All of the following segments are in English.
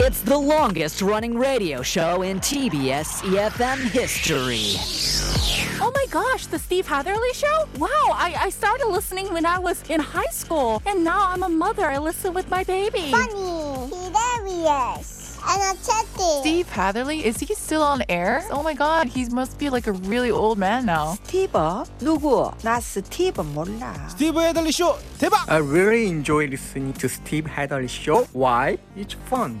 It's the longest running radio show in TBS EFM history. Oh my gosh, the Steve Hatherley show? Wow, I, I started listening when I was in high school, and now I'm a mother. I listen with my baby. funny, hilarious, energetic. Steve Hatherley, is he still on air? Oh my god, he must be like a really old man now. 스티브? 누구? 나 스티브 몰라. 스티브 헤들리 쇼 대박! I really enjoy listening to Steve Hadley show. Why? It's fun,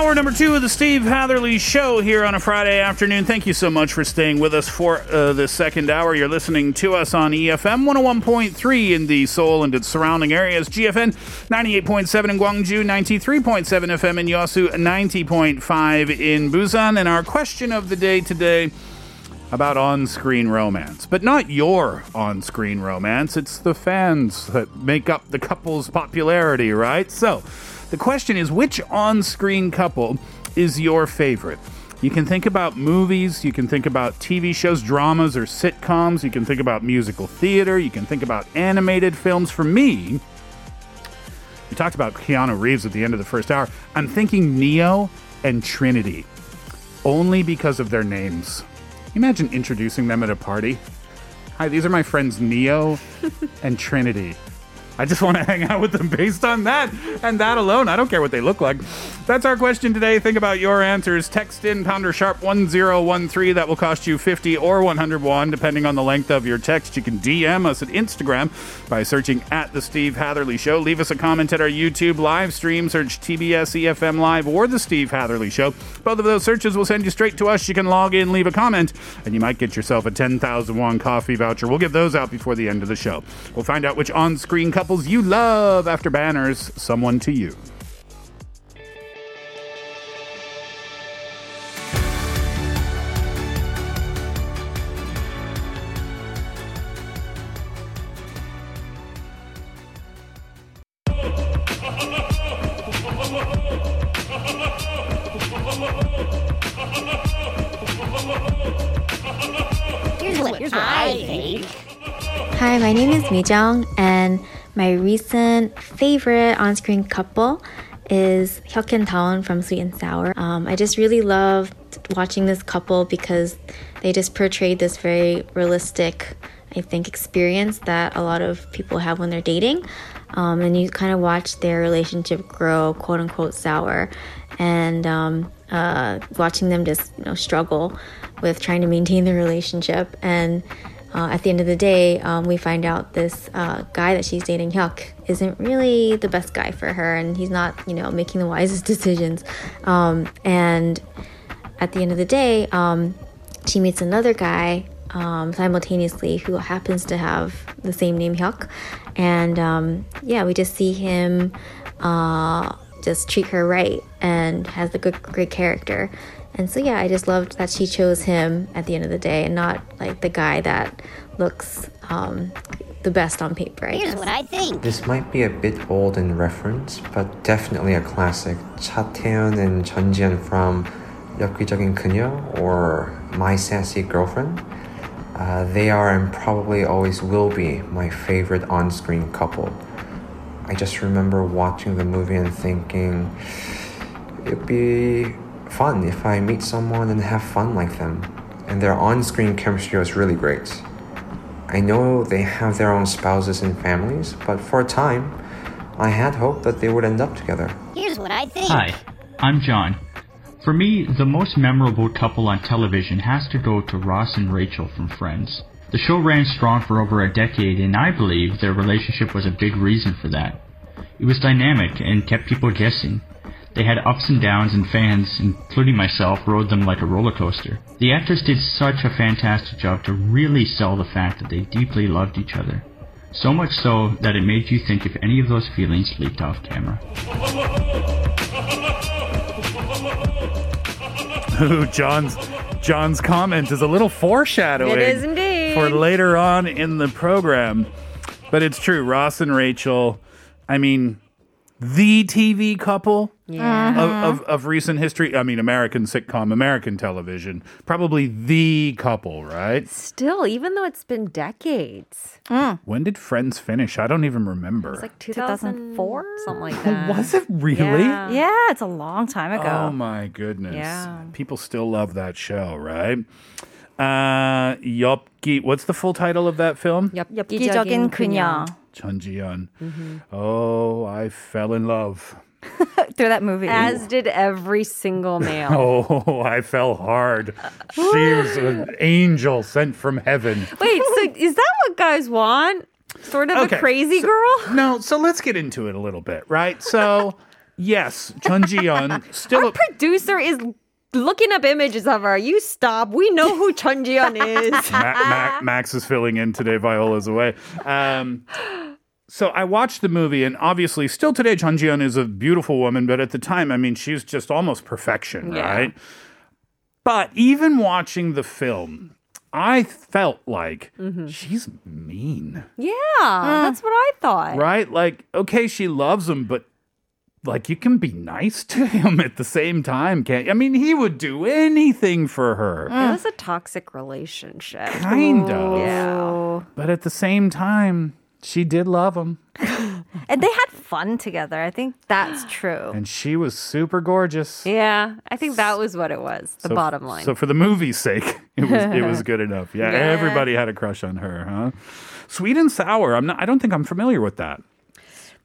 Hour number two of the Steve Hatherly Show here on a Friday afternoon. Thank you so much for staying with us for uh, second hour. You're listening to us on EFM 101.3 in the Seoul and its surrounding areas, GFN 98.7 in Gwangju, 93.7 FM in Yosu, 90.5 in Busan. And our question of the day today about on screen romance. But not your on screen romance, it's the fans that make up the couple's popularity, right? So, the question is which on screen couple is your favorite? You can think about movies, you can think about TV shows, dramas, or sitcoms, you can think about musical theater, you can think about animated films. For me, we talked about Keanu Reeves at the end of the first hour. I'm thinking Neo and Trinity only because of their names. Imagine introducing them at a party. Hi, these are my friends Neo and Trinity. I just want to hang out with them based on that and that alone. I don't care what they look like. That's our question today. Think about your answers. Text in pounder sharp 1013. That will cost you 50 or 101, depending on the length of your text. You can DM us at Instagram by searching at The Steve Hatherly Show. Leave us a comment at our YouTube live stream. Search TBS EFM Live or The Steve Hatherly Show. Both of those searches will send you straight to us. You can log in, leave a comment, and you might get yourself a 10,000 won coffee voucher. We'll give those out before the end of the show. We'll find out which on screen couples you love after banners Someone to You. Here's what I think. Hi, my name is Mijong, and my recent favorite on-screen couple is Hyuk and Daeun from Sweet and Sour. Um, I just really loved watching this couple because they just portrayed this very realistic, I think, experience that a lot of people have when they're dating. Um, and you kind of watch their relationship grow, quote unquote, sour, and um, uh, watching them just you know struggle with trying to maintain the relationship and uh, at the end of the day, um, we find out this uh, guy that she's dating, Hyuk, isn't really the best guy for her, and he's not, you know, making the wisest decisions. Um, and at the end of the day, um, she meets another guy um, simultaneously who happens to have the same name, Hyuk. And um, yeah, we just see him uh, just treat her right and has a good, great character. And so, yeah, I just loved that she chose him at the end of the day and not like the guy that looks um, the best on paper. I Here's guess. what I think. This might be a bit old in reference, but definitely a classic. Cha Tae-hyun and Chun Ji-hyun from 엽기적인 그녀 or My Sassy Girlfriend. Uh, they are and probably always will be my favorite on screen couple. I just remember watching the movie and thinking it'd be fun if I meet someone and have fun like them. And their on-screen chemistry was really great. I know they have their own spouses and families, but for a time, I had hoped that they would end up together. Here's what I think. Hi, I'm John. For me, the most memorable couple on television has to go to Ross and Rachel from Friends. The show ran strong for over a decade, and I believe their relationship was a big reason for that. It was dynamic and kept people guessing. They had ups and downs, and fans, including myself, rode them like a roller coaster. The actors did such a fantastic job to really sell the fact that they deeply loved each other. So much so that it made you think if any of those feelings leaked off camera. Ooh, John's John's comment is a little foreshadowing It is indeed. for later on in the program. But it's true. Ross and Rachel, I mean, the TV couple Yeah. of, of, of recent history. I mean, American sitcom, American television. Probably the couple, right? Still, even though it's been decades. When did Friends finish? I don't even remember. It's like 2004? Something like that. Was it really? Yeah. Yeah, it's a long time ago. Oh my goodness. Yeah. People still love that show, right? Uh 엽기 what's the full title of that film? 엽기적인 그녀. Chunjiyeon. Mm-hmm. Oh, I fell in love. Through that movie. As did every single male. Oh, I fell hard. She was an angel sent from heaven. Wait, so is that what guys want? Sort of Okay, a crazy so- girl? No, so let's get into it a little bit, right? So, yes, Chun Ji-hyun still a, Producer is looking up images of her. You stop. We know who Chun Ji-hyun is. Ma- Ma- Max is filling in today. Viola's away. Um, so I watched the movie, and obviously, still today, Chun Ji-hyun is a beautiful woman. But at the time, I mean, she's just almost perfection, Yeah. right? But even watching the film, I felt like mm-hmm. she's mean, Yeah, that's what I thought. right? Like, okay, she loves him, but like you can be nice to him at the same time, can't? you? I mean, he would do anything for her. It was a toxic relationship. Kind of. Yeah. But at the same time, she did love him. And they had fun together. I think that's true. And she was super gorgeous. Yeah, I think that was what it was. The So- bottom line. So for the movie's sake, it was it was good enough. Yeah, Yeah. everybody had a crush on her, huh? Sweet and sour. I'm not I don't think I'm familiar with that.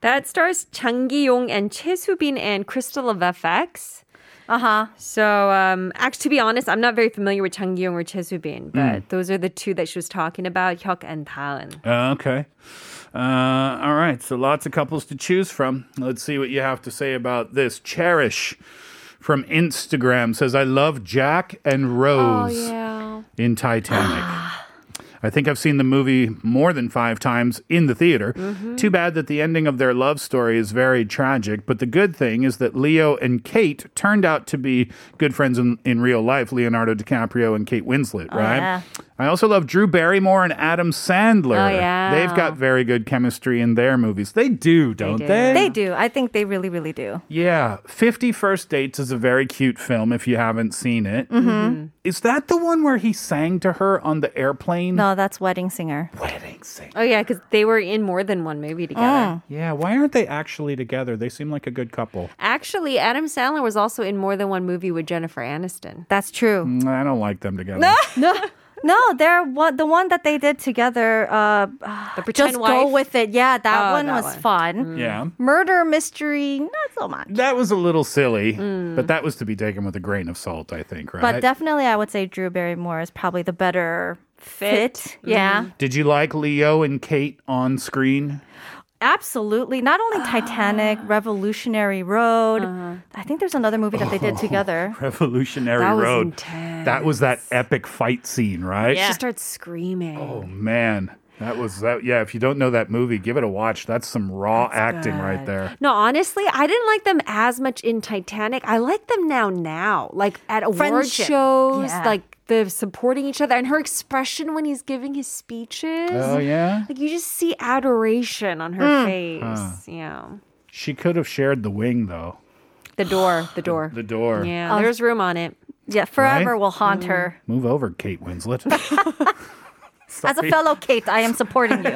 that stars Jang Ki-yong and Choi Soo-bin and Krystal of f(x). Uh huh. So, um, actually, to be honest, I'm not very familiar with Jang Ki-yong or Soo-bin, but those are the two that she was talking about, Hyuk and Daeun. Uh, okay. Uh, all right. So lots of couples to choose from. Let's see what you have to say about this. Cherish from Instagram says, "I love Jack and Rose yeah. in Titanic." I think I've seen the movie more than five times in the theater. Mm-hmm. Too bad that the ending of their love story is very tragic. But the good thing is that Leo and Kate turned out to be good friends in, in real life Leonardo DiCaprio and Kate Winslet, oh, right? yeah. I also love Drew Barrymore and Adam Sandler. Oh, yeah. They've got very good chemistry in their movies. They do, don't they? They do. I think they really, really do. Yeah. 50 First Dates is a very cute film if you haven't seen it. Mm-hmm. Is that the one where he sang to her on the airplane? No, that's Wedding Singer. Wedding Singer. Oh, yeah, because they were in more than one movie together. Yeah, why aren't they actually together? They seem like a good couple. Actually, Adam Sandler was also in more than one movie with Jennifer Aniston. That's true. Mm, I don't like them together. No, no, they're what the one that they did together. Uh, The uh, Pretend just go with it. Yeah, that Oh, one that was one. fun. Mm. Yeah. Murder mystery, not so much. That was a little silly, mm. but that was to be taken with a grain of salt, I think, right? But definitely, I would say Drew Barrymore is probably the better fit. Yeah, mm. Did you like Leo and Kate on screen? Absolutely. Not only Titanic, ah. Revolutionary Road. Uh-huh. I think there's another movie that they did oh. together. Revolutionary That was Road. intense. That was that epic fight scene, right? She starts screaming. Oh man, that was that. Yeah, if you don't know that movie, give it a watch. That's some raw acting right there. No, honestly, I didn't like them as much in Titanic. I like them now. Now, like at award Friendship. shows, Yeah. like the supporting each other, and her expression when he's giving his speeches. Oh yeah, Like you just see adoration on her hmm. face. Yeah, she could have shared the wing though. the door, the door. The door. Yeah, there's room on it. Yeah, forever Right? will haunt mm-hmm. her. Move over, Kate Winslet. As a fellow Kate, I am supporting you.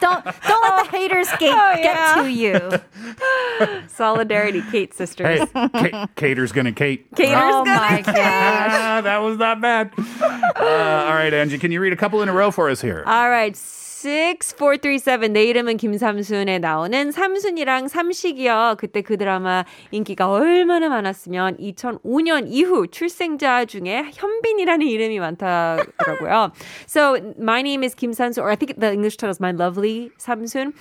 don't don't let the haters get, Oh, get yeah. to you. Solidarity, Kate sisters. hey, Kate, Cater's gonna Kate. Cater's oh gonna my gosh. Ah, that was not bad. Uh, all right, Angie, can you read a couple in a row for us here? All right. 6437 내 이름은 김삼순에 나오는 삼순이랑 삼식이요. 그때 그 드라마 인기가 얼마나 많았으면 2005년 이후 출생자 중에 현빈이라는 이름이 많다더라고요. So my name is Kim Samsun, or I think the English title is My Lovely Samsun.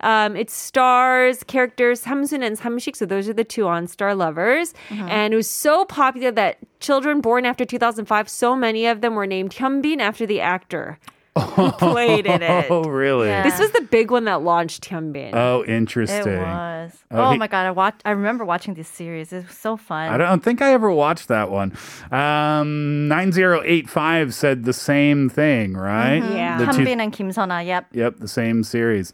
Um, it stars characters Samsun and Samshik, so those are the two on-star lovers. And it was so popular that children born after 2005, so many of them were named Hyunbin after the actor. who played in it. Oh, really? Yeah. This was the big one that launched Hyunbin. Oh, interesting. It was. Oh, oh he, my god, I watched. I remember watching this series. It was so fun. I don't think I ever watched that one. Um, nine zero eight five said the same thing, right? Mm-hmm. Yeah, the Hyunbin and Kim Sun-a. Yep. Yep, the same series.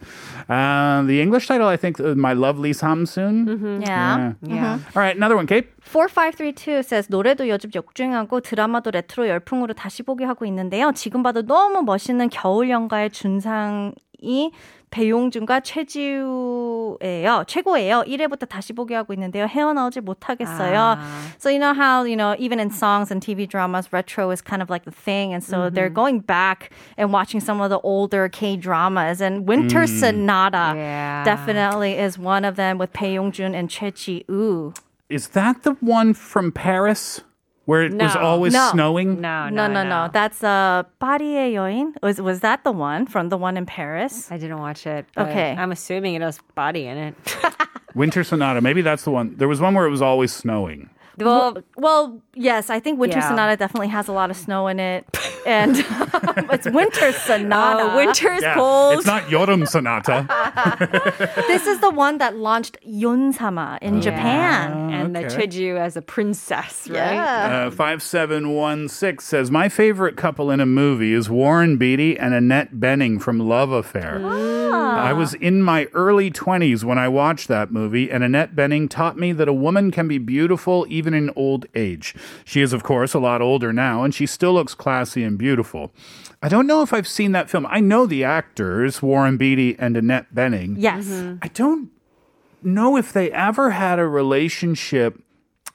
Uh, the English title, I think, uh, "My Lovely Samsun. Mm-hmm. Yeah. Yeah. yeah. Mm-hmm. All right, another one, Kate. 4532 says 노래도 요즘 역주행하고 드라마도 레트로 열풍으로 다시 보기 하고 있는데요. 지금 봐도 너무 멋있 는 겨울 연가의 준상이 배용준과 최지우예요. 최고예요. 1회부터 다시 보기 하고 있는데요. 헤어나오질 못하겠어요. So you know how, you know, even in songs and TV dramas, retro is kind of like the thing. And so they're going back and watching some of the older K-dramas. And Winter Mm. Sonata Yeah. definitely is one of them with Bae Yong-jun and Choi Ji-woo. Is that the one from Paris where it no. was always no. snowing? No, no, no, no, no. That's uh, Parie Yoin. Was was that the one from the one in Paris? I didn't watch it. Okay, I'm assuming it has body in it. Winter Sonata. Maybe that's the one. There was one where it was always snowing well, Well, yes, I think Winter Yeah. Sonata definitely has a lot of snow in it, and it's Winter Sonata. uh, winter's Yeah, cold. It's not Yoram Sonata. This is the one that launched Yonsama in Japan. and the okay. Cheju as a princess, right? Yeah. Uh, 5716 says, My favorite couple in a movie is Warren Beatty and Annette Bening from Love Affair. I was in my early 20s when I watched that movie, and Annette Bening taught me that a woman can be beautiful even in old age. She is, of course, a lot older now, and she still looks classy and beautiful. I don't know if I've seen that film. I know the actors, Warren Beatty and Annette Bening. Yes, Mm-hmm. I don't know if they ever had a relationship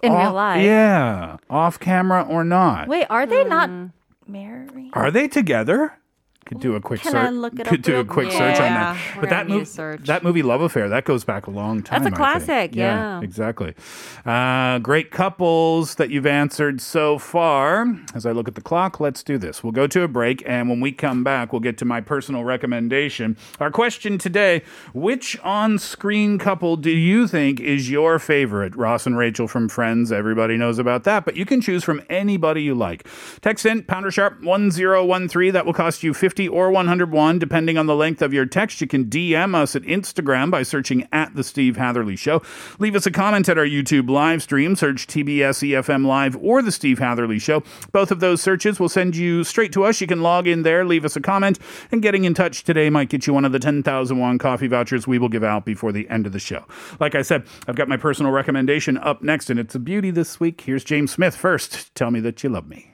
in real life. Yeah, off camera or not. Wait, are they not Hmm. married? Are they together? Could do a quick Can search. I look it Could up do a real quick quick? search on that. we're But that movie, that movie Love Affair, that goes back a long time. That's a I think. classic, yeah. exactly. Uh, great couples that you've answered so far. As I look at the clock, let's do this. We'll go to a break, and when we come back, we'll get to my personal recommendation. Our question today: Which on-screen couple do you think is your favorite? Ross and Rachel from Friends. Everybody knows about that, but you can choose from anybody you like. Text in pounder sharp one zero one three. That will cost you fifty or one hundred one, depending on the length of your text. You can DM us at Instagram by searching at the Steve Hatherly Show. Leave us a comment at our YouTube live stream. Search TBS EFM Live or the Steve Hatherly Show. Both of those searches will send you straight to us. You can log in there, leave us a comment, and getting in touch today might get you one of the 10,000 won coffee vouchers we will give out before the end of the show. Like I said, I've got my personal recommendation up next, and it's a beauty this week. Here's James Smith first. Tell me that you love me.